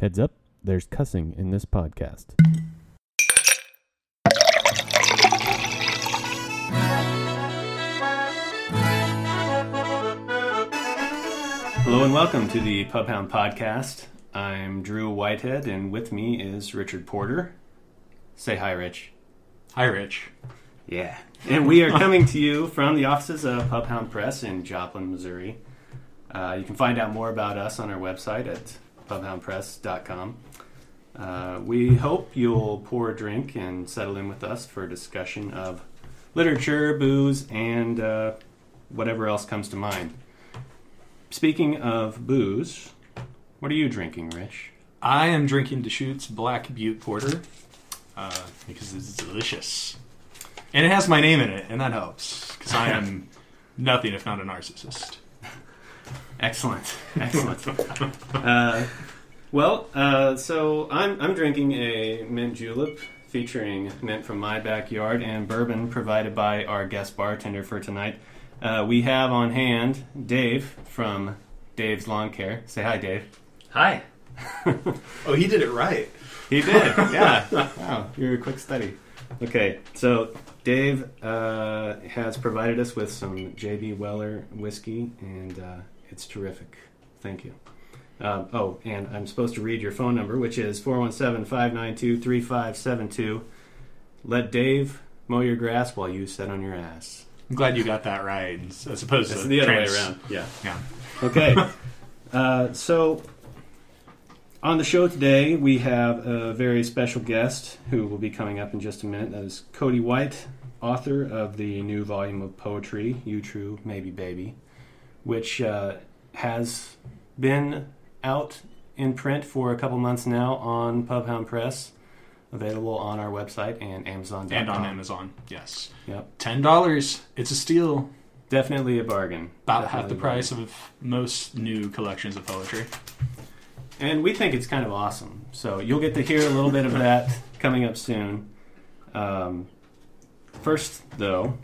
Heads up, there's cussing in this podcast. Hello and welcome to the Pubhound Podcast. I'm Drew Whitehead, and with me is Richard Porter. Say hi, Rich. Hi, Rich. Yeah. And we are coming to you from the offices of Pubhound Press in Joplin, Missouri. Uh, you can find out more about us on our website at pubhoundpress.com. Uh, we hope you'll pour a drink and settle in with us for a discussion of literature, booze, and uh, whatever else comes to mind. Speaking of booze, what are you drinking, Rich? I am drinking Deschutes Black Butte Porter uh, because it's delicious. And it has my name in it, and that helps because I am nothing if not a narcissist. Excellent, excellent. uh, well, uh, so I'm I'm drinking a mint julep featuring mint from my backyard and bourbon provided by our guest bartender for tonight. Uh, we have on hand Dave from Dave's Lawn Care. Say hi, Dave. Hi. oh, he did it right. He did. Yeah. wow, you're a quick study. Okay, so Dave uh, has provided us with some JB Weller whiskey, and uh, it's terrific. Thank you. Um, oh, and I'm supposed to read your phone number, which is 417 592 3572. Let Dave mow your grass while you sit on your ass. I'm glad you got that right, as opposed to the other trans- way around. Yeah. Yeah. Okay. uh, so, on the show today, we have a very special guest who will be coming up in just a minute. That is Cody White, author of the new volume of poetry, You True, Maybe Baby, which uh, has been out in print for a couple months now on Pubhound Press, available on our website and Amazon. And on Amazon, yes. Yep. Ten dollars. It's a steal. Definitely a bargain. About half the price of most new collections of poetry. and we think it's kind of awesome. So you'll get to hear a little bit of that coming up soon. Um, first, though,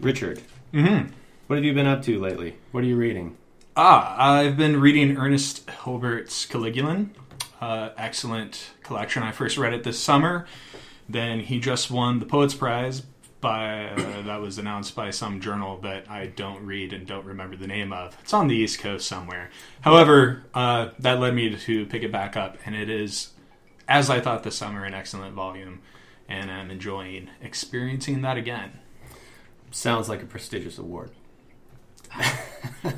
Richard, Mm-hmm. What have you been up to lately? What are you reading? Ah, I've been reading Ernest Hilbert's Caligulan. Uh, excellent collection. I first read it this summer. Then he just won the Poets Prize by uh, that was announced by some journal that I don't read and don't remember the name of. It's on the East Coast somewhere. However, uh, that led me to pick it back up, and it is, as I thought this summer, an excellent volume, and I'm enjoying experiencing that again. Sounds like a prestigious award.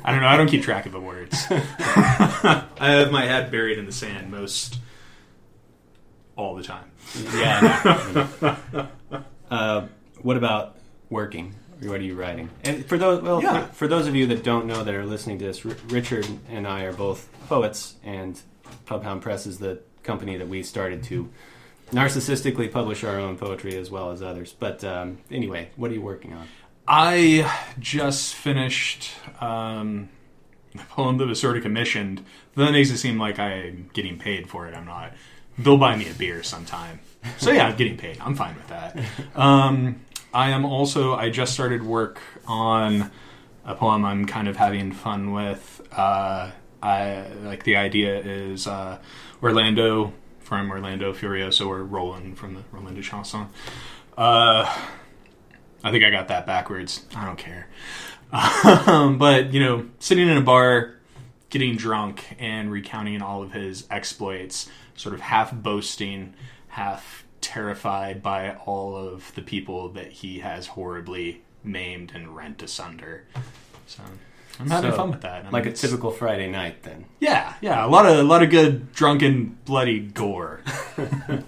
I don't know. I don't keep track of the words. I have my head buried in the sand most all the time. Yeah. uh, what about working? What are you writing? And for those, well, Yeah. for, for those of you that don't know that are listening to this, R- Richard and I are both poets, and Pubhound Press is the company that we started to narcissistically publish our own poetry as well as others. But um, anyway, what are you working on? I just finished um, a poem that was sort of commissioned. That makes it seem like I'm getting paid for it. I'm not. They'll buy me a beer sometime. So yeah, I'm getting paid. I'm fine with that. Um, I am also. I just started work on a poem I'm kind of having fun with. Uh, I like the idea is uh, Orlando from Orlando Furioso or Roland from the Roland de Chanson. Uh, I think I got that backwards. I don't care. Um, but, you know, sitting in a bar, getting drunk, and recounting all of his exploits, sort of half boasting, half terrified by all of the people that he has horribly maimed and rent asunder. So I'm having So, fun with that. I Like mean, a it's- typical Friday night, then. Yeah, yeah. A lot of a lot of good drunken bloody gore.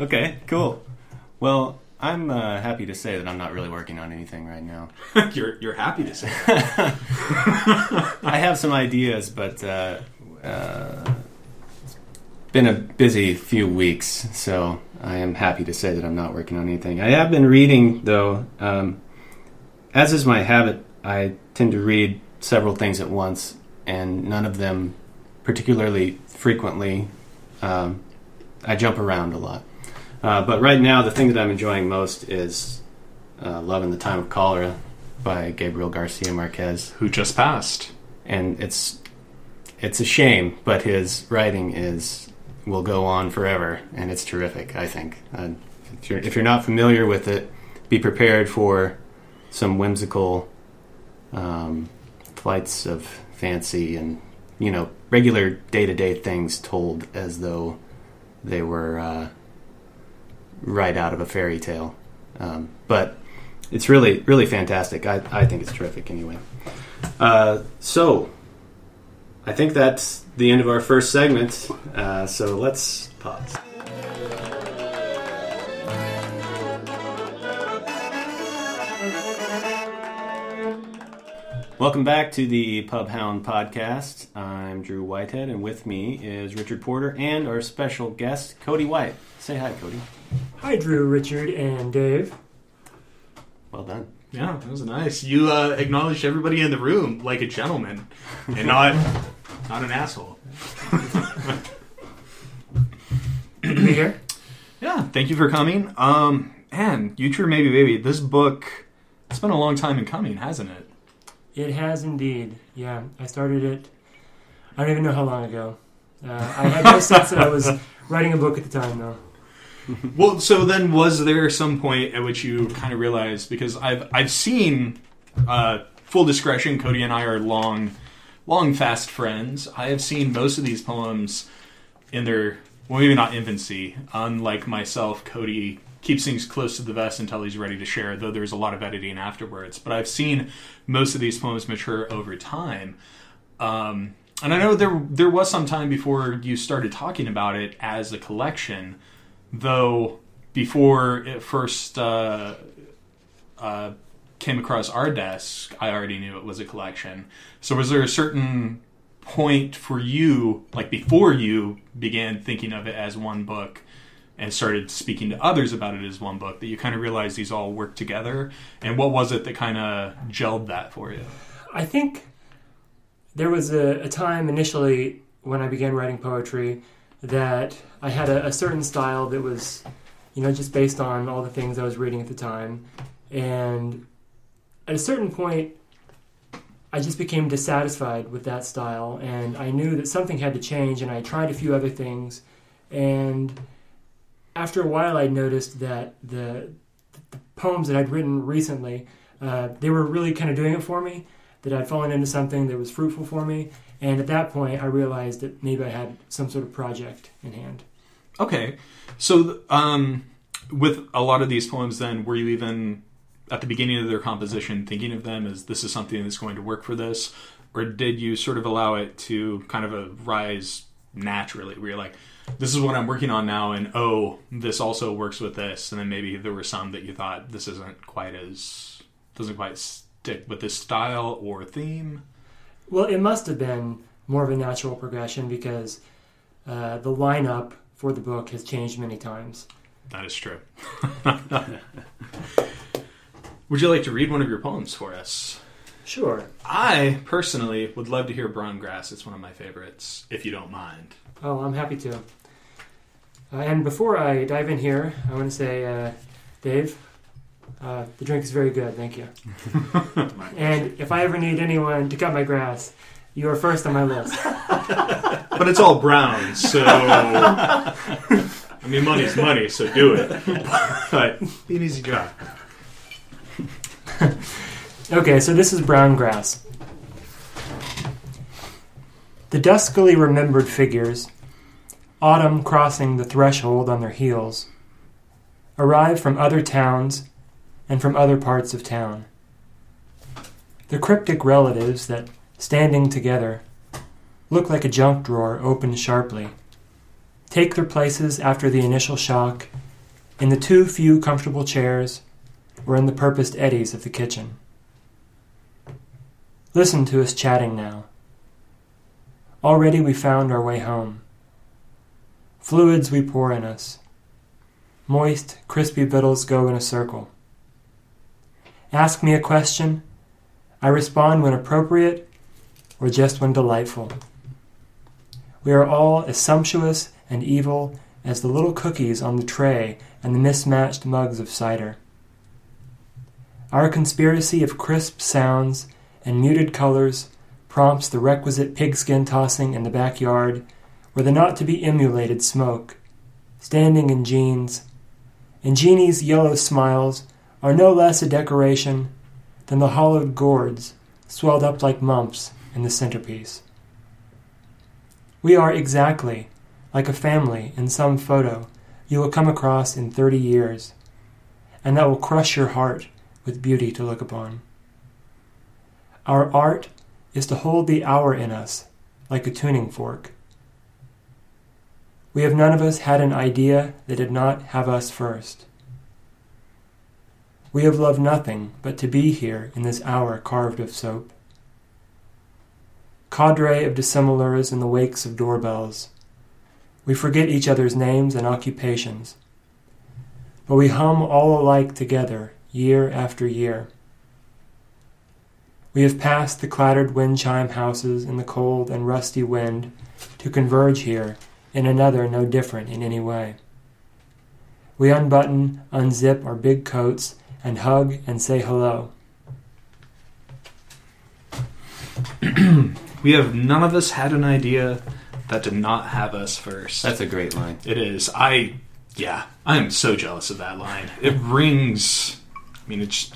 Okay, cool. Well, I'm uh, happy to say that I'm not really working on anything right now. you're you're happy to say that. I have some ideas, but uh, uh, it's been a busy few weeks, so I am happy to say that I'm not working on anything. I have been reading, though. Um, as is my habit, I tend to read several things at once, and none of them particularly frequently. Um, I jump around a lot. Uh, but right now, the thing that I'm enjoying most is uh, Love in the Time of Cholera by Gabriel Garcia Marquez Who just passed? and it's it's a shame, but his writing is will go on forever, and it's terrific. I think. Uh, if you're if you're not familiar with it, be prepared for some whimsical um, flights of fancy and you know regular day to day things told as though they were uh, right out of a fairy tale. Um, but it's really really fantastic. I I think it's terrific anyway. Uh, so I think that's the end of our first segment. Uh, so let's pause. Welcome back to the Pubhound podcast. I'm Drew Whitehead, and with me is Richard Porter and our special guest, Cody White. Say hi, Cody. Hi, Drew, Richard, and Dave. Well done. Yeah, that was nice. You uh, acknowledged everybody in the room like a gentleman, and not not an asshole. Good to be here. Yeah, thank you for coming. Um, man, you true maybe baby. This book, it's been a long time in coming, hasn't it? It has indeed. Yeah, I started it. I don't even know how long ago. Uh, I had no sense that I was writing a book at the time, though. Well, so then was there some point at which you kind of realized because I've I've seen uh, full discretion, Cody and I are long long fast friends. I have seen most of these poems in their well maybe not infancy. Unlike myself, Cody keeps things close to the vest until he's ready to share, though there's a lot of editing afterwards. But I've seen most of these poems mature over time. Um, and I know there there was some time before you started talking about it as a collection, though before it first uh, uh, came across our desk, I already knew it was a collection. So was there a certain point for you, like before you began thinking of it as one book and started speaking to others about it as one book, that you kind of realized these all work together? And what was it that kind of gelled that for you? I think there was a, a time initially when I began writing poetry that I had a, a certain style that was, you know, just based on all the things I was reading at the time. And at a certain point, I just became dissatisfied with that style, and I knew that something had to change. And I tried a few other things, and after a while, I noticed that the, the poems that I'd written recently, uh, they were really kind of doing it for me. That I'd fallen into something that was fruitful for me, and at that point, I realized that maybe I had some sort of project in hand. Okay, so um, with a lot of these poems, then were you even at the beginning of their composition thinking of them as this is something that's going to work for this, or did you sort of allow it to kind of rise naturally, where you're like, this is what I'm working on now, and oh, this also works with this, and then maybe there were some that you thought this isn't quite as doesn't quite stick with this style or theme. Well, it must have been more of a natural progression because uh, the lineup for the book has changed many times. That is true. Would you like to read one of your poems for us? Sure. I personally would love to hear Brown Grass. It's one of my favorites, if you don't mind. Oh, I'm happy to. Uh, and before I dive in here, I want to say, uh, Dave, uh, the drink is very good. Thank you. and if I ever need anyone to cut my grass, you were first on my list. But it's all brown, so. I mean, money's money, so do it. But be an easy job. Okay, so this is brown grass. The duskily remembered figures, autumn crossing the threshold on their heels, arrive from other towns and from other parts of town. The cryptic relatives that, standing together, look like a junk drawer opened sharply, take their places after the initial shock in the too few comfortable chairs or in the purposed eddies of the kitchen. Listen to us chatting now. Already we found our way home. Fluids we pour in us. Moist, crispy victuals go in a circle. Ask me a question. I respond when appropriate or just when delightful. We are all as sumptuous and evil as the little cookies on the tray and the mismatched mugs of cider. Our conspiracy of crisp sounds and muted colors prompts the requisite pigskin tossing in the backyard where the not to be emulated smoke, standing in jeans, and Jeannie's yellow smiles are no less a decoration than the hollowed gourds swelled up like mumps in the centerpiece. We are exactly like a family in some photo you will come across in 30 years, and that will crush your heart with beauty to look upon. Our art is to hold the hour in us like a tuning fork. We have none of us had an idea that did not have us first. We have loved nothing but to be here in this hour carved of soap. Cadre of dissimilars in the wakes of doorbells. We forget each other's names and occupations. But we hum all alike together, year after year. We have passed the clattered wind chime houses in the cold and rusty wind to converge here in another no different in any way. We unbutton, unzip our big coats, and hug and say hello. We have none of us had an idea that did not have us first. That's a great line. It is. I, yeah, I am so jealous of that line. It rings. I mean, it,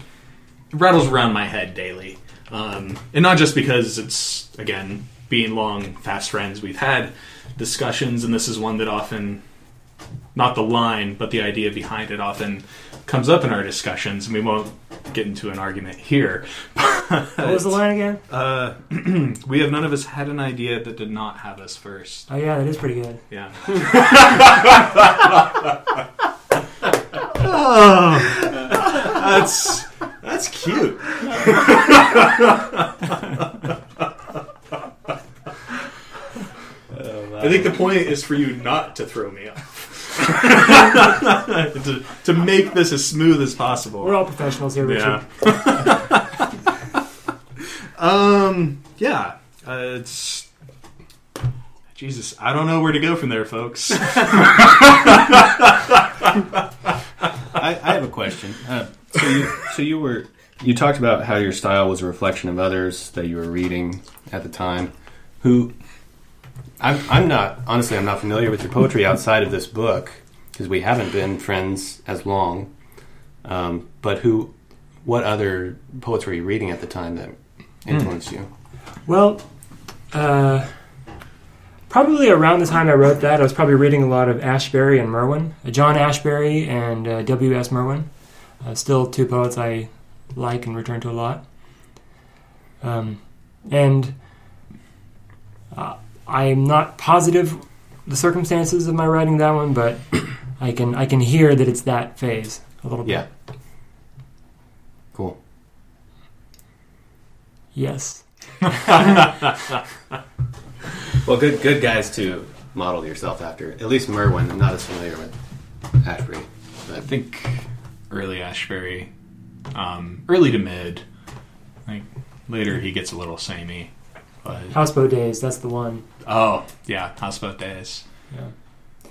it rattles around my head daily, um, and not just because it's again being long fast friends. We've had discussions, and this is one that often, not the line, but the idea behind it often comes up in our discussions, and we won't get into an argument here. What was the line again? Uh, we have none of us had an idea that did not have us first. Oh, yeah, that is pretty good. Yeah. That's that's cute. I think the point is for you not to throw me off. To, to make this as smooth as possible. We're all professionals here, Richard. Yeah. um. Yeah. Uh, it's. Jesus, I don't know where to go from there, folks. I, I have a question. Uh, so, you, so you were you talked about how your style was a reflection of others that you were reading at the time. Who I'm, I'm not honestly I'm not familiar with your poetry outside of this book because we haven't been friends as long. Um, but who, what other poets were you reading at the time that influenced you? Well, uh, probably around the time I wrote that, I was probably reading a lot of Ashbery and Merwin, uh, John Ashbery and uh, W.S. Merwin. Uh, still two poets I like and return to a lot. Um, and uh, I'm not positive the circumstances of my writing that one, but I can I can hear that it's that phase a little bit. Yeah. Cool. Yes. Well, good good guys to model yourself after. At least Merwin. I'm not as familiar with Ashbery. But. I think early Ashbery, um, early to mid. Like later, he gets a little samey. But Houseboat Days. That's the one. oh yeah, houseboat days. Yeah.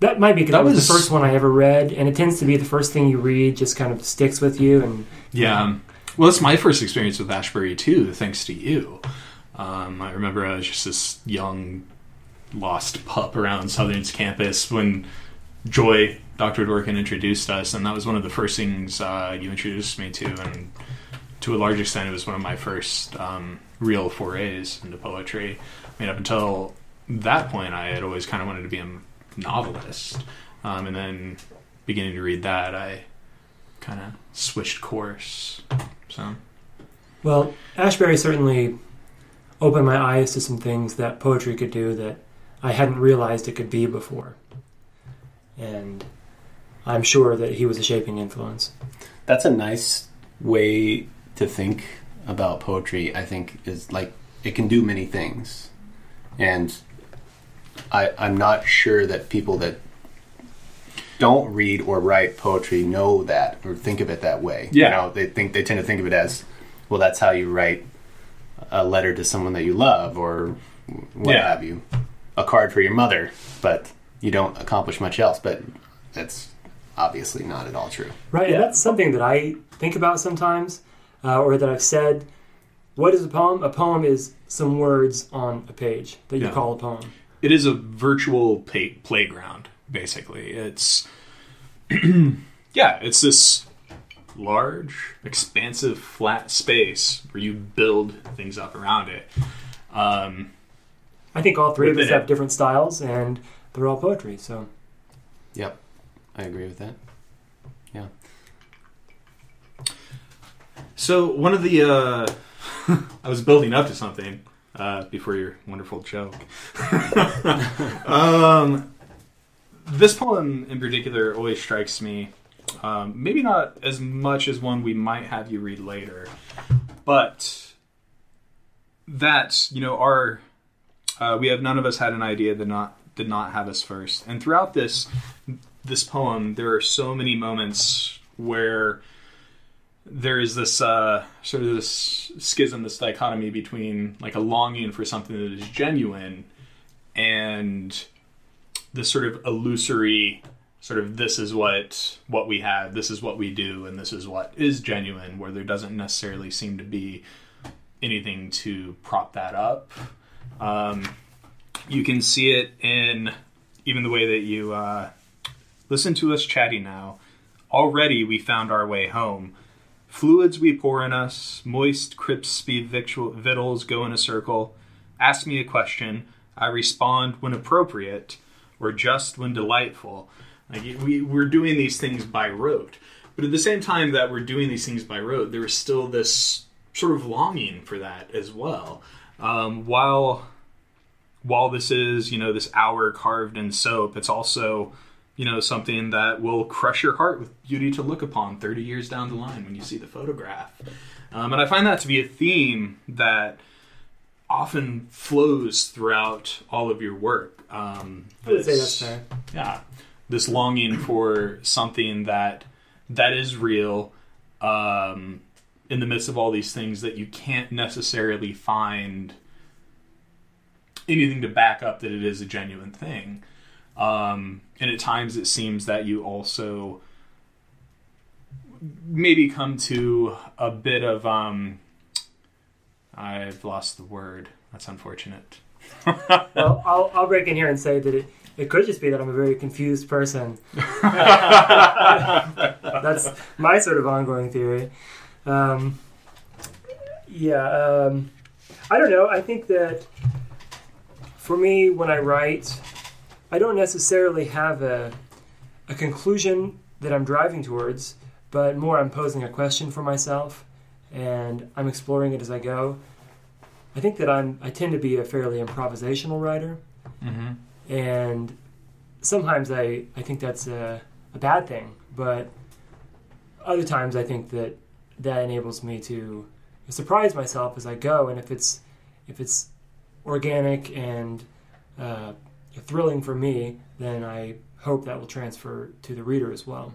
That might be because That that was was- the first one I ever read, and it tends to be the first thing you read just kind of sticks with you. And Yeah. um, Well, it's my first experience with Ashbery too, thanks to you. Um, I remember I was just this young, lost pup around Southern's campus when Joy, Dr. Dworkin, introduced us, and that was one of the first things uh, you introduced me to, and to a large extent, it was one of my first um, real forays into poetry. I mean, up until that point, I had always kind of wanted to be a novelist, um, and then beginning to read that, I kind of switched course. So well, Ashbery certainly opened my eyes to some things that poetry could do that I hadn't realized it could be before. And I'm sure that he was a shaping influence. That's a nice way to think about poetry. I think is like it can do many things, and I, I'm not sure that people that don't read or write poetry know that or think of it that way. Yeah. you know, they think they tend to think of it as, well, that's how you write a letter to someone that you love or what Yeah. have you, a card for your mother, but you don't accomplish much else. But that's obviously not at all true. Right, and that's something that I think about sometimes, uh, or that I've said. What is a poem? A poem is some words on a page that you Yeah. call a poem. it is a virtual pay- playground. Basically, it's yeah, it's this large, expansive, flat space where you build things up around it. Um, I think all three of us it. have different styles, and they're all poetry. So Yep, I agree with that. So one of the uh, I was building up to something uh, before your wonderful joke. um, this poem in particular always strikes me. Um, maybe not as much as one we might have you read later, but that you know our uh, we have none of us had an idea that not did not have us first, and throughout this this poem there are so many moments where there is this uh, sort of this schism, this dichotomy between like a longing for something that is genuine and this sort of illusory sort of this is what what we have, this is what we do, and this is what is genuine, where there doesn't necessarily seem to be anything to prop that up. Um, you can see it in even the way that you uh, listen to us chatting now. Already, we found our way home. Fluids we pour in us, moist, crispy victual, victuals go in a circle. Ask me a question, I respond when appropriate, or just when delightful. Like we, we're doing these things by rote, but at the same time that we're doing these things by rote, there is still this sort of longing for that as well. Um, while while this is you know this hour carved in soap, it's also you know something that will crush your heart with beauty to look upon 30 years down the line when you see the photograph. Um, and i find that to be a theme that often flows throughout all of your work. Um, I would say that's fair. yeah this longing for something that that is real um, in the midst of all these things that you can't necessarily find anything to back up that it is a genuine thing um, and at times it seems that you also maybe come to a bit of um, I've lost the word. That's unfortunate. Well, I'll, I'll break in here and say that it, it could just be that I'm a very confused person. That's my sort of ongoing theory. Um, yeah, um, I don't know. I think that for me, when I write, I don't necessarily have a, a conclusion that I'm driving towards, but more I'm posing a question for myself and I'm exploring it as I go. I think that I'm I tend to be a fairly improvisational writer, Mm-hmm. and sometimes I I think that's a, a bad thing, but other times I think that that enables me to surprise myself as I go, and if it's if it's organic and uh, thrilling for me, then I hope that will transfer to the reader as well.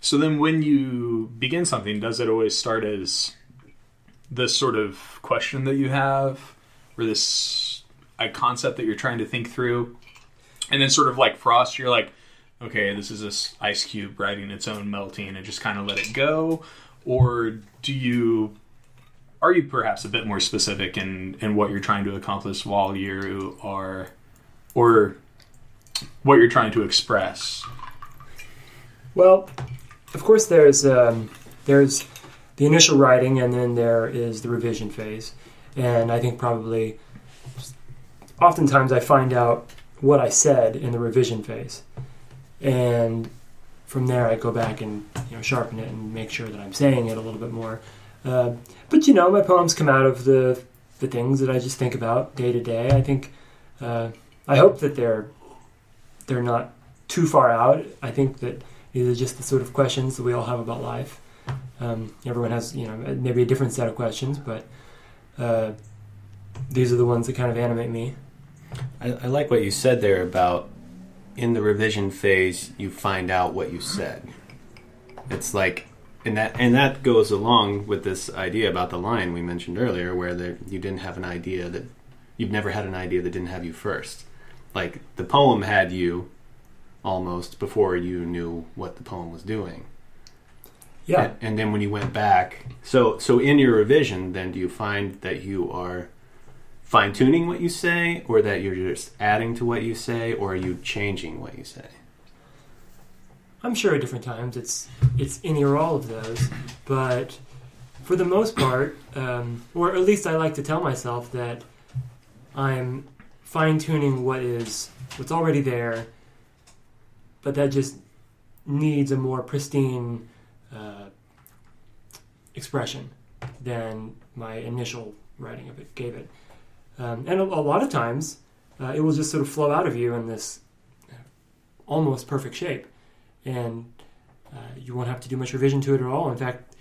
So then, when you begin something, does it always start as this sort of question that you have, or this a concept that you're trying to think through, and then sort of like Frost, you're like, okay, this is this ice cube riding its own melting, and just kind of let it go, or do you? Are you perhaps a bit more specific in, in what you're trying to accomplish while you are, or what you're trying to express? Well, of course, there's um, there's the initial writing, and then there is the revision phase. And I think probably, oftentimes, I find out what I said in the revision phase, and from there I go back and you know sharpen it and make sure that I'm saying it a little bit more. Uh, but you know, my poems come out of the the things that I just think about day to day. I think uh, I hope that they're they're not too far out. I think that these are just the sort of questions that we all have about life. Um, everyone has, you know, maybe a different set of questions, but uh, these are the ones that kind of animate me. I, I like what you said there about in the revision phase you find out what you said. It's like and that and that goes along with this idea about the line we mentioned earlier where there, you didn't have an idea that you've never had an idea that didn't have you first. Like the poem had you almost before you knew what the poem was doing. Yeah, And, and then when you went back, so so in your revision, then do you find that you are fine tuning what you say, or that you're just adding to what you say, or are you changing what you say? I'm sure at different times it's it's any or all of those, but for the most part, um, or at least I like to tell myself that I'm fine tuning what is what's already there, but that just needs a more pristine uh, expression than my initial writing of it gave it. Um, and a, a lot of times, uh, it will just sort of flow out of you in this almost perfect shape and uh, you won't have to do much revision to it at all. In fact,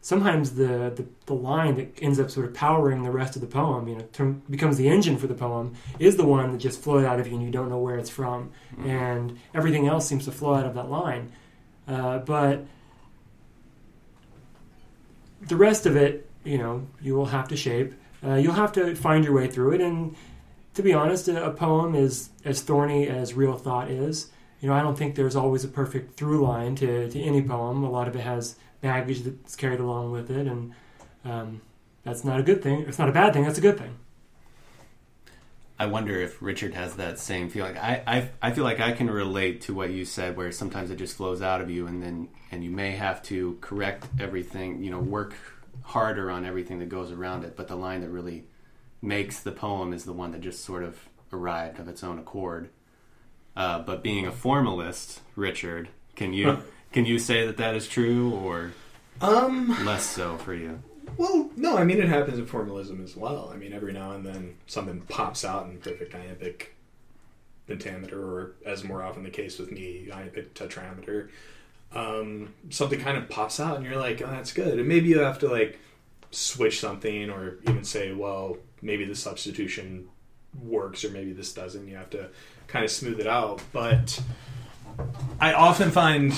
sometimes the, the, the line that ends up sort of powering the rest of the poem, you know, term, becomes the engine for the poem, is the one that just flows out of you and you don't know where it's from, Mm-hmm. and everything else seems to flow out of that line. Uh, but the rest of it, you know, you will have to shape. Uh, you'll have to find your way through it, and to be honest, a, a poem is as thorny as real thought is you know, I don't think there's always a perfect through line to, to any poem. A lot of it has baggage that's carried along with it, and um, that's not a good thing. It's not a bad thing. That's a good thing. I wonder if Richard has that same feeling. I, I I feel like I can relate to what you said, where sometimes it just flows out of you, and then and you may have to correct everything. You know, work harder on everything that goes around it. But the line that really makes the poem is the one that just sort of arrived of its own accord. Uh, but being a formalist, Richard, can you can you say that that is true, or Um. less so for you? Well, no. I mean, it happens in formalism as well. I mean, every now and then something pops out in perfect iambic pentameter, or as more often the case with me, iambic tetrameter. Um, something kind of pops out, and you're like, "Oh, that's good." And maybe you have to like switch something, or even say, "Well, maybe the substitution works, or maybe this doesn't." You have to kind of smooth it out. But I often find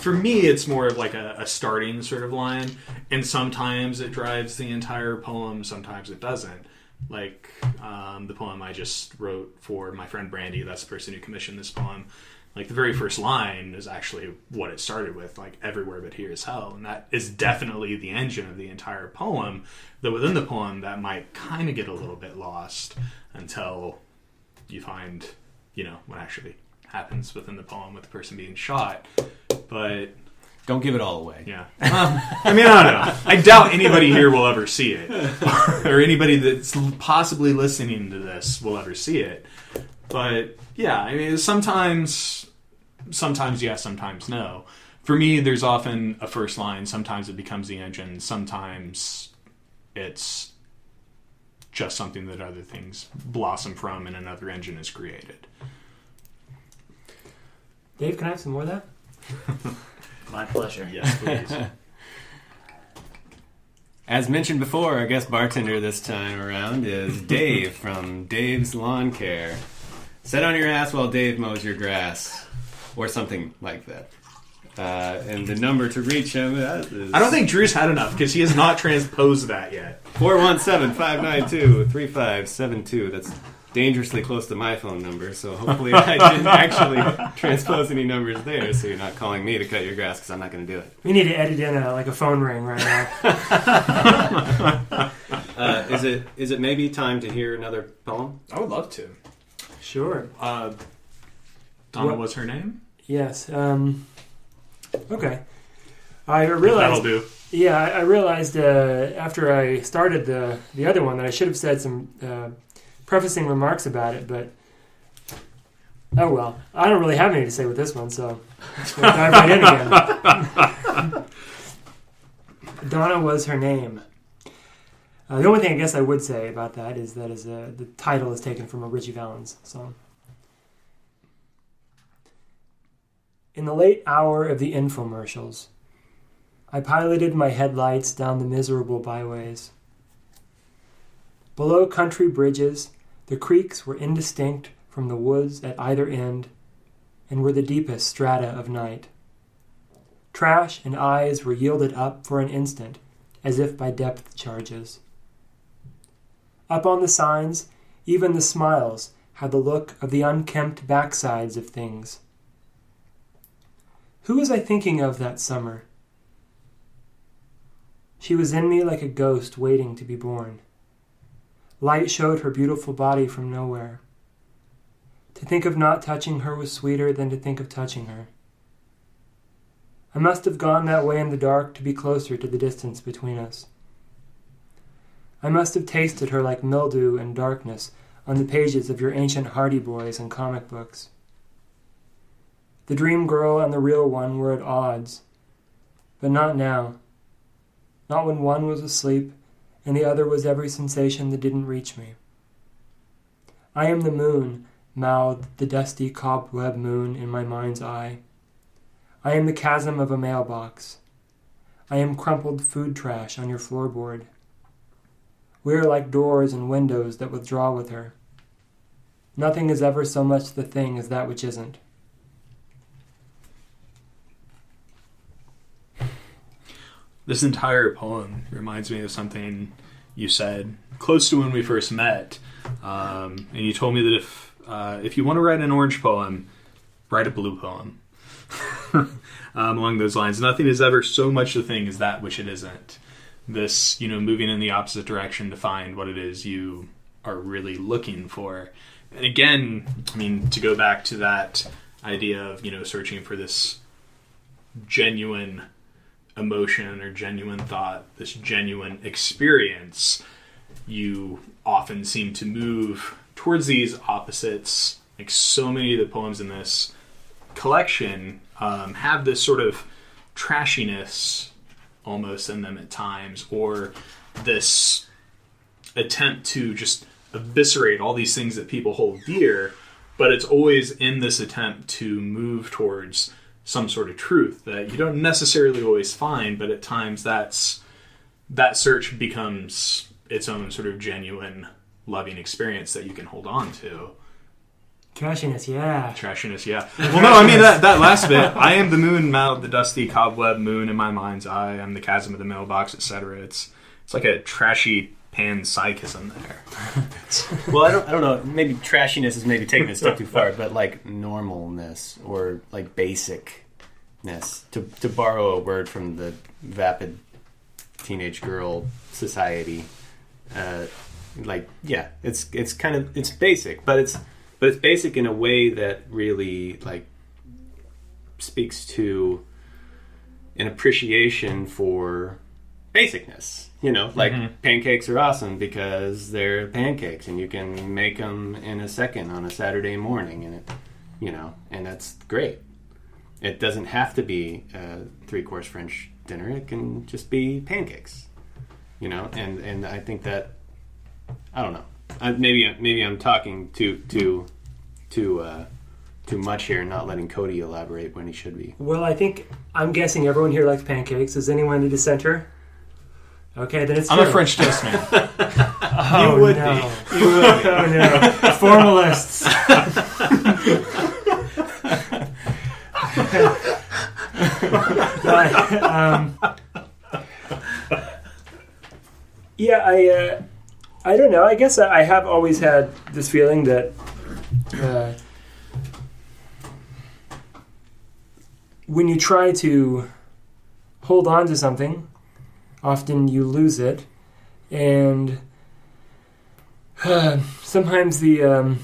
for me it's more of like a, a starting sort of line and sometimes it drives the entire poem sometimes it doesn't like um, the poem i just wrote for my friend brandy that's the person who commissioned this poem like the very first line is actually what it started with like everywhere but here is hell and that is definitely the engine of the entire poem though within the poem that might kind of get a little bit lost until you find you know what actually happens within the poem with the person being shot but Don't give it all away. yeah. Well, I mean, I don't know. I doubt anybody here will ever see it, or anybody that's possibly listening to this will ever see it. But yeah, I mean, sometimes, sometimes yes, sometimes no. For me, there's often a first line. Sometimes it becomes the engine. Sometimes it's just something that other things blossom from, and another engine is created. Dave, can I have some more of that? My pleasure. Yes, please. As mentioned before, our guest bartender this time around is Dave from Dave's Lawn Care. Sit on your ass while Dave mows your grass, or something like that. Uh, and the number to reach him is I don't think Drew's had enough because he has not transposed that yet. 417 592 3572. That's dangerously close to my phone number, so hopefully I didn't actually transpose any numbers there, so you're not calling me to cut your grass because I'm not going to do it. We need to edit in a, like a phone ring right now. Uh, is it is it maybe time to hear another poem? I would love to. sure. Uh, Donna What- was her name. Yes. Um, okay. I That'll realized. do. Yeah, I, I realized uh, after I started the the other one that I should have said some uh, prefacing remarks about it, but oh well. I don't really have any to say with this one, so dive right in again. Donna was her name. Uh, the only thing I guess I would say about that is that is uh, the title is taken from a Ritchie Valens song. In the late hour of the infomercials, I piloted my headlights down the miserable byways. Below country bridges, the creeks were indistinct from the woods at either end and were the deepest strata of night. Trash and eyes were yielded up for an instant, as if by depth charges. Up on the signs, even the smiles had the look of the unkempt backsides of things. Who was I thinking of that summer? She was in me like a ghost waiting to be born. Light showed her beautiful body from nowhere. To think of not touching her was sweeter than to think of touching her. I must have gone that way in the dark to be closer to the distance between us. I must have tasted her like mildew and darkness on the pages of your ancient Hardy Boys and comic books. The dream girl and the real one were at odds, but not now. Not when one was asleep and the other was every sensation that didn't reach me. I am the moon, mouthed the dusty cobweb moon in my mind's eye. I am the chasm of a mailbox. I am crumpled food trash on your floorboard. We are like doors and windows that withdraw with her. Nothing is ever so much the thing as that which isn't. This entire poem reminds me of something you said close to when we first met, um, and you told me that if uh, if you want to write an orange poem, write a blue poem. um, along those lines, nothing is ever so much the thing as that which it isn't. This, you know, moving in the opposite direction to find what it is you are really looking for. And again, I mean, to go back to that idea of you know searching for this genuine emotion or genuine thought, this genuine experience, you often seem to move towards these opposites. Like so many of the poems in this collection um, have this sort of trashiness almost in them at times, or this attempt to just eviscerate all these things that people hold dear, but it's always in this attempt to move towards some sort of truth that you don't necessarily always find, but at times that's that search becomes its own sort of genuine loving experience that you can hold on to. Trashiness, yeah. Trashiness, yeah. Well, no, I mean that that last bit. I am the moon, mouth, the dusty cobweb moon in my mind's eye. I'm the chasm of the mailbox, etc. It's it's like a trashy panpsychism there. well, I don't, I don't know. Maybe trashiness is maybe taking a step too far, but like normalness or like basicness. To to borrow a word from the vapid teenage girl society, uh, like yeah, it's it's kind of it's basic, but it's but it's basic in a way that really like speaks to an appreciation for basicness. You know, like Mhm. pancakes are awesome because they're pancakes, and you can make them in a second on a Saturday morning, and it, you know, and that's great. It doesn't have to be a three-course French dinner; it can just be pancakes. You know, and and I think that I don't know. I, maybe maybe I'm talking too too too uh, too much here, and not letting Cody elaborate when he should be. Well, I think I'm guessing everyone here likes pancakes. Is anyone a dissenter? Okay, then it's I'm a. French toast man. Oh, You would no. be. You would be. oh no, formalists. But, um, yeah, I, uh, I don't know. I guess I have always had this feeling that uh, when you try to hold on to something, often you lose it, and sometimes the um,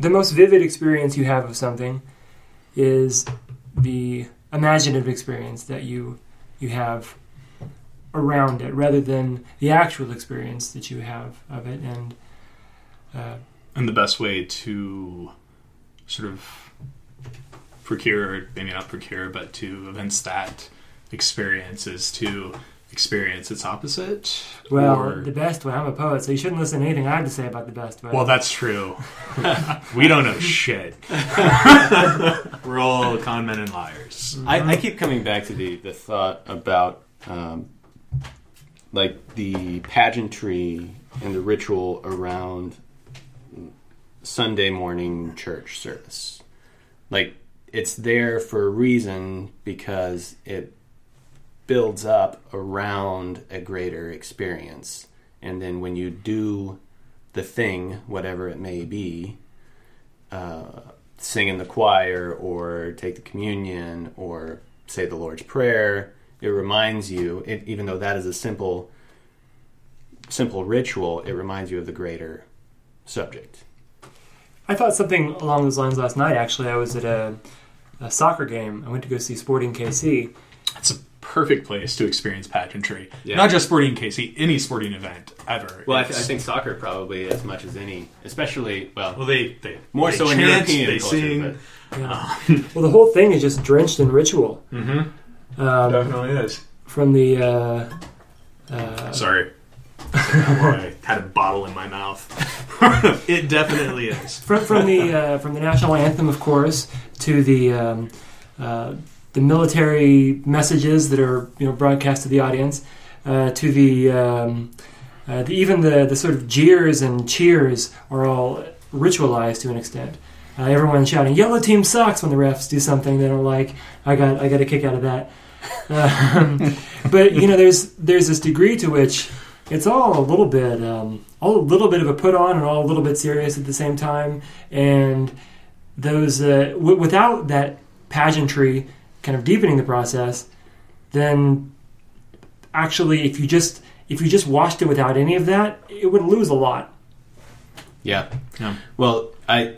the most vivid experience you have of something is the imaginative experience that you you have around it, rather than the actual experience that you have of it. And uh, and the best way to sort of procure, or maybe not procure, but to evince that experience is to experience its opposite. well, or- the best way. I'm a poet, so you shouldn't listen to anything I have to say about the best way. well, that's true. we don't know shit. We're all con men and liars. I, I keep coming back to the, the thought about um, like the pageantry and the ritual around Sunday morning church service. Like it's there for a reason because it builds up around a greater experience. And then when you do the thing, whatever it may be, uh, sing in the choir or take the communion or say the Lord's Prayer, it reminds you, it, even though that is a simple simple ritual, it reminds you of the greater subject. I thought something along those lines last night. Actually, I was at a, a soccer game. I went to go see Sporting KC. A perfect place to experience pageantry. Yeah. Not just sporting KC, any sporting event ever. Well, I, th- I think soccer probably as much as any, especially well, Well, they they more they so in European they culture. sing. but- Yeah. well, the whole thing is just drenched in ritual. Mm-hmm. Um, Definitely is. from the uh, uh, Sorry. I had a bottle in my mouth. it definitely is. from, from the uh, from the national anthem, of course, to the um, uh, the military messages that are you know broadcast to the audience, uh, to the, um, uh, the even the the sort of jeers and cheers are all ritualized to an extent. Uh, everyone shouting "Yellow team sucks" when the refs do something they don't like. I got I got a kick out of that. Um, but you know, there's there's this degree to which it's all a little bit um, all a little bit of a put on and all a little bit serious at the same time and those uh, w- without that pageantry kind of deepening the process then actually if you just if you just watched it without any of that it would lose a lot Yeah. Yeah. Well, I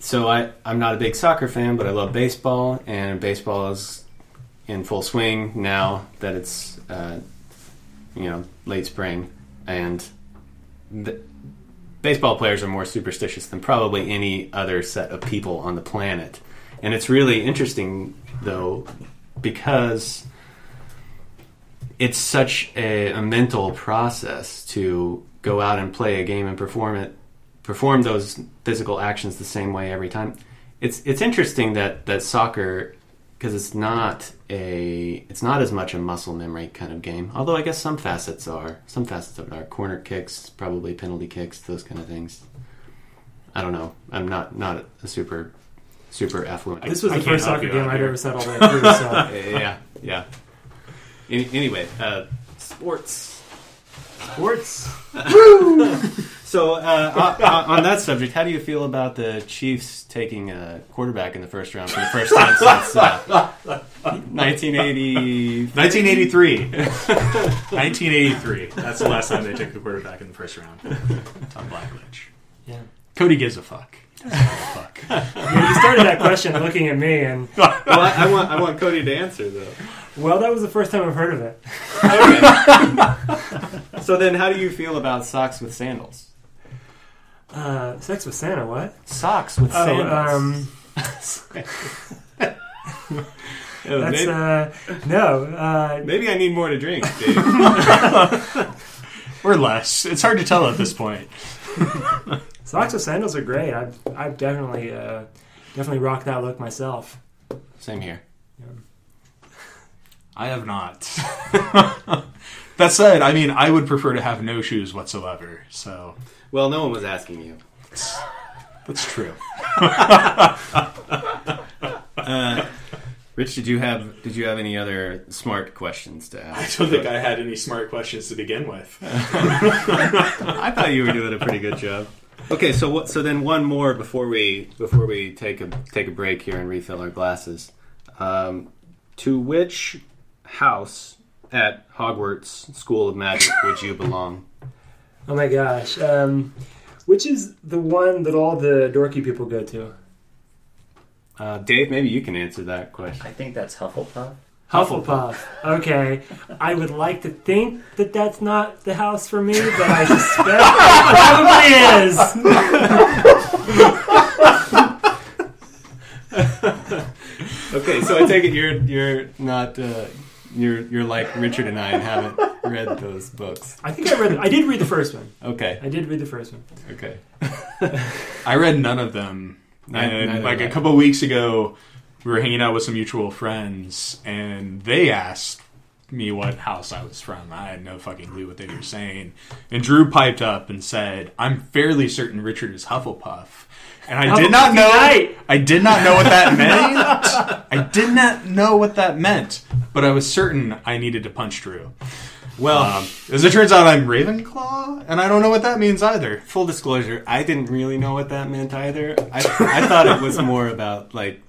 so I I'm not a big soccer fan, but I love baseball, and baseball is in full swing now that it's uh, you know late spring, and the, baseball players are more superstitious than probably any other set of people on the planet, and it's really interesting though because it's such a, a mental process to go out and play a game and perform it perform those physical actions the same way every time. It's it's interesting that that soccer because it's not a it's not as much a muscle memory kind of game. Although I guess some facets are. Some facets of it are corner kicks, probably penalty kicks, those kind of things. I don't know. I'm not not a super super affluent. this was I the can't first soccer game i'd ever said all that through so yeah, yeah. Any, anyway, uh, sports. sports So, uh, on, on that subject, how do you feel about the Chiefs taking a quarterback in the first round for the first time since uh, 1980? 1983. 1983. That's the last time they took the quarterback in the first round. Tom Blackledge. yeah Cody gives a fuck. He doesn't fuck. Yeah, you started that question looking at me and Well, I, I want I want Cody to answer though. well that was the first time i've heard of it So then, how do you feel about socks with sandals? uh, sex with santa what Socks with oh sandals. um Oh, That's maybe, uh, no. Uh, maybe I need more to drink, Dave. Or less. It's hard to tell at this point. Socks with sandals are great. I've I've definitely uh, definitely rocked that look myself. Same here. I have not. that said, I mean, I would prefer to have no shoes whatsoever. So Well, no one was asking you. that's true. Rich, did you have did you have any other smart questions to ask? I don't think I had any smart questions to begin with. I thought you were doing a pretty good job. Okay, so what? So then one more before we before we take a take a break here and refill our glasses. Um, to which house at Hogwarts School of Magic would you belong? Oh my gosh. Um, which is the one that all the dorky people go to? Uh, Dave, maybe you can answer that question. I think that's Hufflepuff. Hufflepuff. Okay. I would like to think that that's not the house for me, but I suspect it probably is. Okay, so I take it you're you're not uh, you're you're like Richard and I and haven't read those books. I think I read. I did read the first one. Okay, I did read the first one. okay. I read none of them. Neither- and like a couple weeks ago, we were hanging out with some mutual friends, and they asked me what house I was from. I had no fucking clue what they were saying. And Drew piped up and said, "I'm fairly certain Richard is Hufflepuff." And I did not know. Unite! I did not know what that meant. I did not know what that meant, but I was certain I needed to punch Drew. Well, Um, as it turns out, I'm Ravenclaw, and I don't know what that means either. full disclosure, I didn't really know what that meant either. I, I thought it was more about like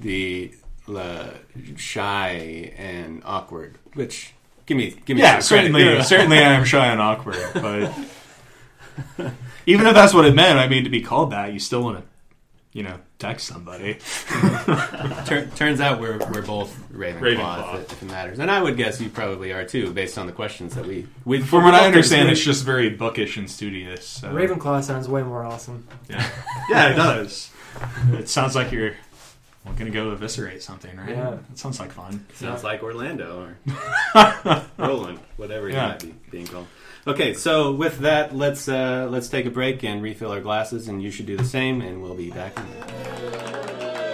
the uh, shy and awkward, which give me give me Yeah, some certainly, Yeah. certainly, I am shy and awkward. But even if that's what it meant, I mean, to be called that, you still want to, you know, text somebody. Tur- turns out we're we're both Ravenclaw, Ravenclaw. If, it, if it matters, and I would guess you probably are too, based on the questions that we. we From what I understand, it's it's just very bookish and studious. So. Ravenclaw sounds way more awesome. Yeah, yeah, it does. It sounds like you're well, going to go eviscerate something, right? Yeah. It sounds like fun. Sounds like Orlando or Roland, whatever he Yeah. might be being called. Okay, so with that, let's uh, let's take a break and refill our glasses, and you should do the same, and we'll be back. In.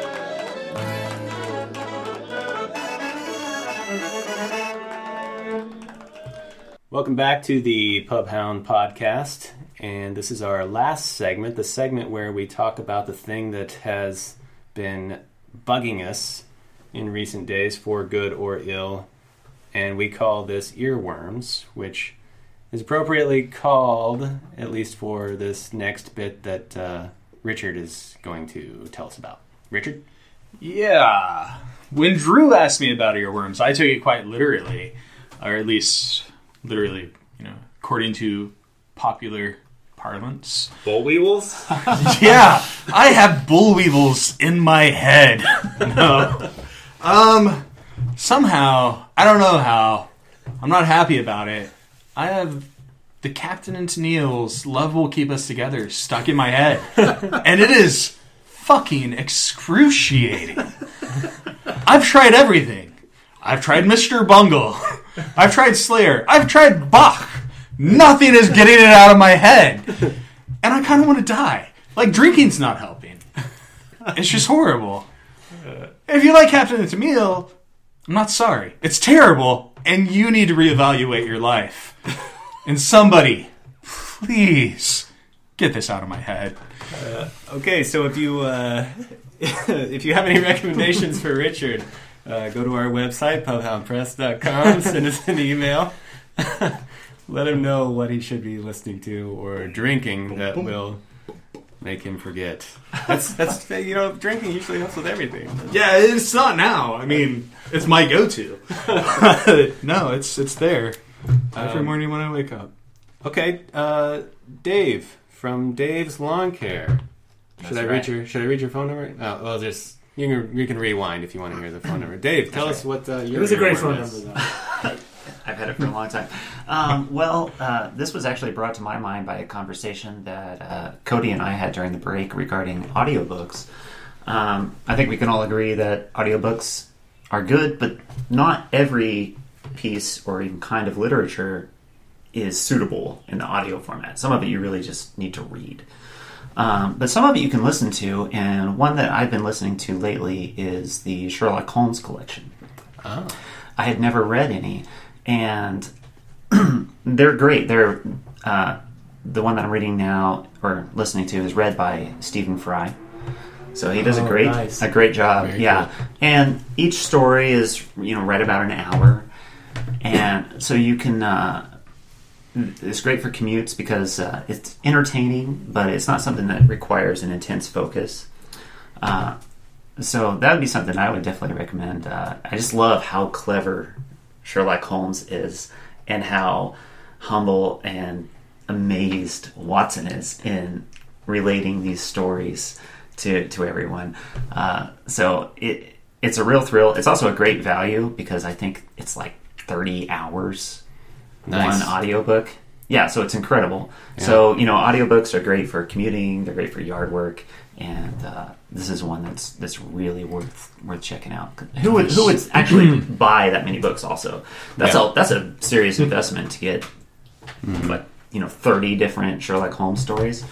Welcome back to the Pubhound podcast, and this is our last segment, the segment where we talk about the thing that has been bugging us in recent days for good or ill, and we call this earworms, which is appropriately called, at least for this next bit that uh, Richard is going to tell us about. Richard? Yeah. When Drew asked me about earworms, I took it quite literally, or at least literally, you know, according to popular parlance. Boll weevils? yeah, I have boll weevils in my head. no. Um, somehow, I don't know how. I'm not happy about it. I have the Captain and Tennille's Love Will Keep Us Together stuck in my head. and it is fucking excruciating. I've tried everything. I've tried Mr. Bungle. I've tried Slayer. I've tried Bach. Nothing is getting it out of my head. And I kind of want to die. Like, drinking's not helping. It's just horrible. If you like Captain and Tennille, I'm not sorry. It's terrible, and you need to reevaluate your life. And somebody, please, get this out of my head. Okay, so if you uh, if you have any recommendations for Richard, uh, go to our website pubhoundpress.com. Send us an email. Let him know what he should be listening to or drinking that will make him forget. That's that's you know drinking usually helps with everything. Yeah, it's not now. I mean, it's my go-to. no, it's it's there every Um, morning when I wake up. Okay, uh, Dave from Dave's Lawn Care. Should That's I read right. your Should I read your phone number? Oh, well, just you can you can rewind if you want to hear the phone number. Dave, tell That's us what uh, your It was a great phone is. number, though. I've had it for a long time. Um, well, uh, this was actually brought to my mind by a conversation that uh, Cody and I had during the break regarding audiobooks. Um, I think we can all agree that audiobooks are good, but not every piece or even kind of literature is suitable in the audio format. Some of it you really just need to read. Um, but some of it you can listen to, and one that I've been listening to lately is the Sherlock Holmes collection. Oh. I had never read any, and they're great. They're uh, the one that I'm reading now or listening to is read by Stephen Fry. So he does a Oh, great nice. a great job. Very yeah, and each story is you know read about an hour, and so you can. Uh, it's great for commutes because uh, it's entertaining, but it's not something that requires an intense focus. Uh, so that would be something I would definitely recommend. Uh, I just love how clever Sherlock Holmes is and how humble and amazed Watson is in relating these stories to to everyone. Uh, so it it's a real thrill. It's also a great value because I think it's like thirty hours Nice. one audiobook. Yeah, so it's incredible. So, you know, audiobooks are great for commuting, they're great for yard work, and uh, this is one that's that's really worth worth checking out. Who would who would actually buy that many books also? That's Yeah. a that's a serious investment to get like, you know, 30 different Sherlock Holmes stories.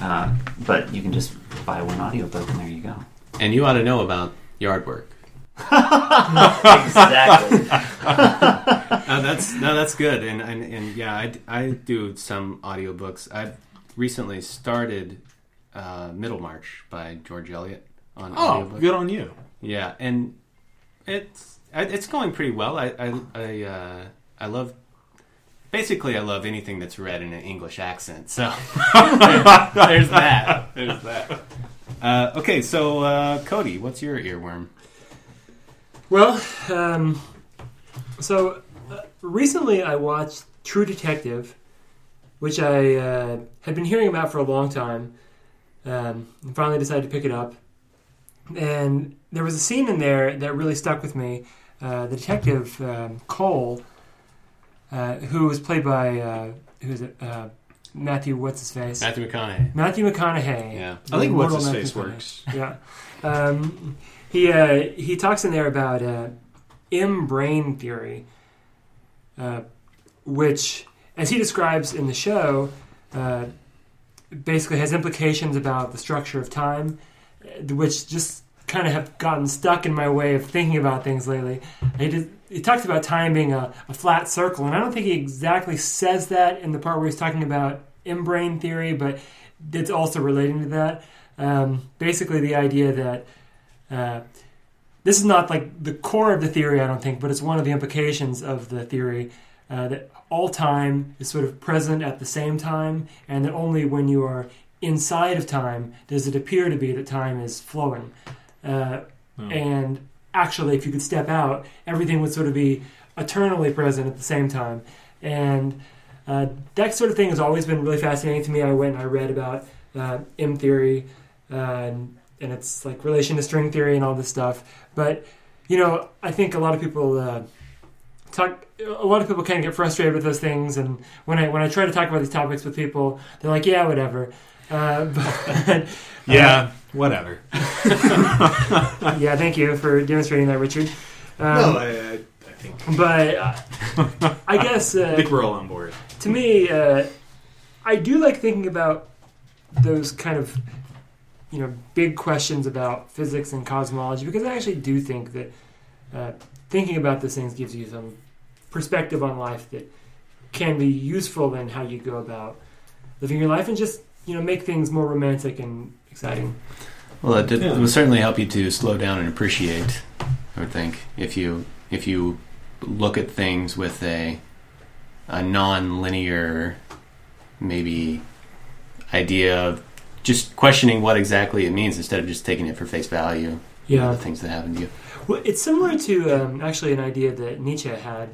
Uh, but you can just buy one audiobook and there you go. And you ought to know about yard work. exactly. Uh, that's no, that's good. And and, and yeah, I, I do some audiobooks. I've recently started uh, Middlemarch by George Eliot on Oh, audiobook. good on you. Yeah, and it's it's going pretty well. I I I, uh, I love. Basically, I love anything that's read in an English accent. So there's that. There's that. Uh, okay, so uh, Cody, what's your earworm? Well, um, so uh, recently I watched True Detective, which I uh, had been hearing about for a long time, um, and finally decided to pick it up. And there was a scene in there that really stuck with me. Uh, the detective um, Cole, uh, who was played by uh, who is it? Uh, Matthew, what's his face? Matthew McConaughey. Matthew McConaughey. Yeah. I think what's his Matthew face works. Yeah. Um, he uh, he talks in there about uh, M brane theory, uh, which, as he describes in the show, uh, basically has implications about the structure of time, uh, which just kind of have gotten stuck in my way of thinking about things lately. He, did, he talks about time being a, a flat circle, and I don't think he exactly says that in the part where he's talking about M brane theory, but it's also relating to that. Um, basically, the idea that uh, this is not like the core of the theory, I don't think, but it's one of the implications of the theory uh, that all time is sort of present at the same time, and that only when you are inside of time does it appear to be that time is flowing. Uh, Oh. And actually, if you could step out, everything would sort of be eternally present at the same time. And uh, that sort of thing has always been really fascinating to me. I went and I read about uh, M theory uh, and, and its like relation to string theory and all this stuff. But you know, I think a lot of people uh, talk. A lot of people kind of get frustrated with those things, and when I when I try to talk about these topics with people, they're like, "Yeah, whatever." Uh, but, Yeah, whatever. yeah, thank you for demonstrating that, Richard. Um, no, I, I, I think but uh, I guess I uh, think we're all on board. to me, uh, I do like thinking about those kind of you know big questions about physics and cosmology because I actually do think that uh, thinking about these things gives you some perspective on life that can be useful in how you go about living your life and just you know make things more romantic and exciting. Well, it, did, Yeah. it will certainly help you to slow down and appreciate. I would think if you if you look at things with a a non-linear maybe idea of just questioning what exactly it means instead of just taking it for face value. Yeah. the things that happen to you. Well, it's similar to um, actually an idea that Nietzsche had,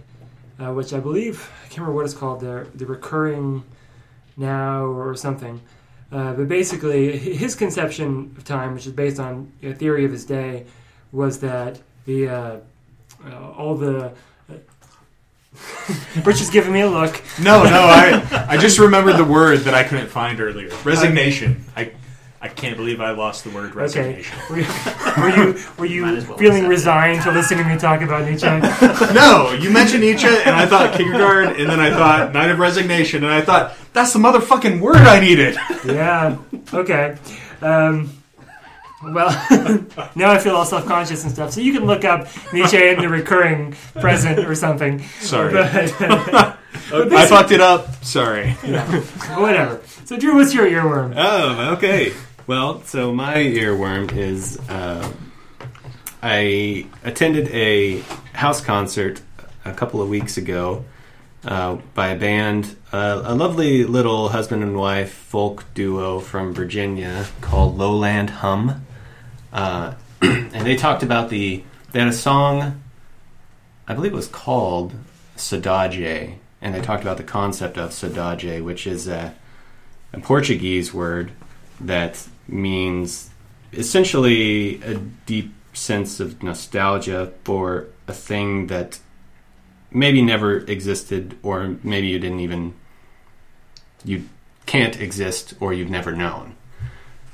uh, which I believe I can't remember what it's called, the the recurring now or something. Uh, but basically, his conception of time, which is based on a theory of his day, was that the uh, uh, all the uh, Rich is giving me a look. No, no, I I just remembered the word that I couldn't find earlier. Resignation. I I can't believe I lost the word Okay, resignation. were you were you, were you well feeling resigned to listening to me talk about Nietzsche? No, you mentioned Nietzsche, and I thought Kierkegaard, and then I thought Knight of Resignation, and I thought that's the motherfucking word I needed. Yeah. Okay. Um, well, now I feel all self-conscious and stuff. So you can look up Nietzsche in the recurring present or something. Sorry, But, I fucked it up. Sorry. whatever. So Drew, what's your earworm? Oh, okay. Well, so my earworm is uh, I attended a house concert a couple of weeks ago uh, by a band, uh, a lovely little husband and wife folk duo from Virginia called Lowland Hum. Uh, and they talked about the, they had a song, I believe it was called Saudade, and they talked about the concept of saudade, which is a, a Portuguese word that means essentially a deep sense of nostalgia for a thing that maybe never existed or maybe you didn't even you can't exist or you've never known.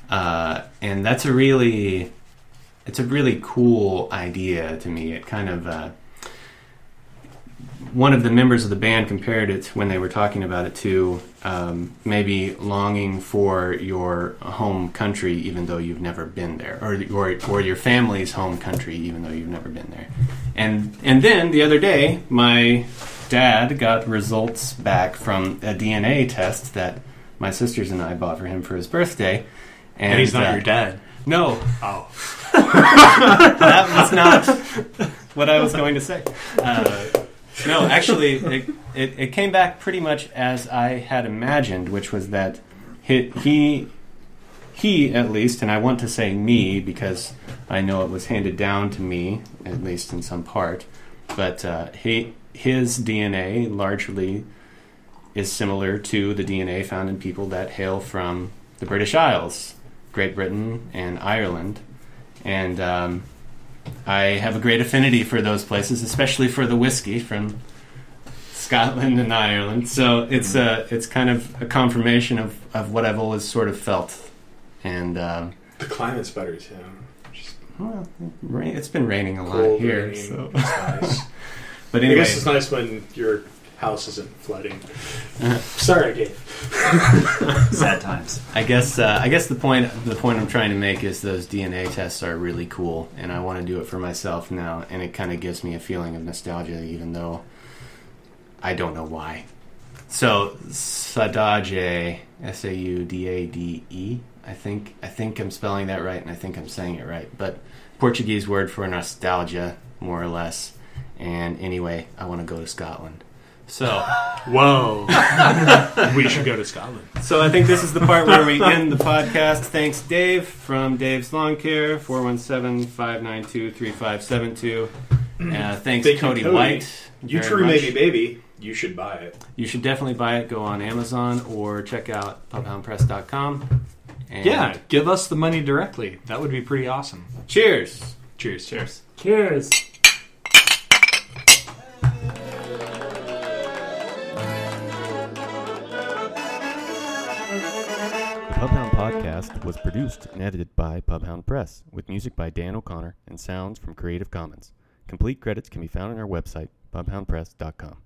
Uh, and that's a really it's a really cool idea to me. It kind of uh, one of the members of the band compared it when they were talking about it to um, maybe longing for your home country even though you've never been there, or or or your family's home country even though you've never been there. And and then the other day, my dad got results back from a DNA test that my sisters and I bought for him for his birthday. And, And he's not uh, your dad. No, Oh. that was not what I was going to say. Uh, no, actually, it, it, it came back pretty much as I had imagined, which was that he, he, he, at least, and I want to say me because I know it was handed down to me, at least in some part, but uh, he, his DNA largely is similar to the DNA found in people that hail from the British Isles, Great Britain, and Ireland. And um, I have a great affinity for those places, especially for the whiskey from Scotland and Ireland. So it's a it's kind of a confirmation of, of what I've always sort of felt. And um, The climate's better too. Just well, it's been raining a lot here. So. it's nice. But I anyway, guess it's nice when your house isn't flooding. Sorry, Dave. Sad times. I guess uh, I guess the point the point I'm trying to make is those DNA tests are really cool, and I want to do it for myself now, and it kind of gives me a feeling of nostalgia, even though I don't know why. So Saudade, S A U D A D E. I think I think I'm spelling that right, and I think I'm saying it right. But Portuguese word for nostalgia, more or less. And anyway, I want to go to Scotland. So. Whoa. we should go to Scotland. So I think this is the part where we end the podcast. Thanks, Dave from Dave's Lawn Care, 417-592-3572. Uh, thanks, Thank Cody, Cody. White. You true much. baby baby. You should buy it. You should definitely buy it. Go on Amazon or check out pubhoundpress.com. And Yeah, give us the money directly. That would be pretty awesome. Cheers. Cheers. Cheers. Cheers. Podcast was produced and edited by Pubhound Press, with music by Dan O'Connor and sounds from Creative Commons. Complete credits can be found on our website, pubhoundpress.com.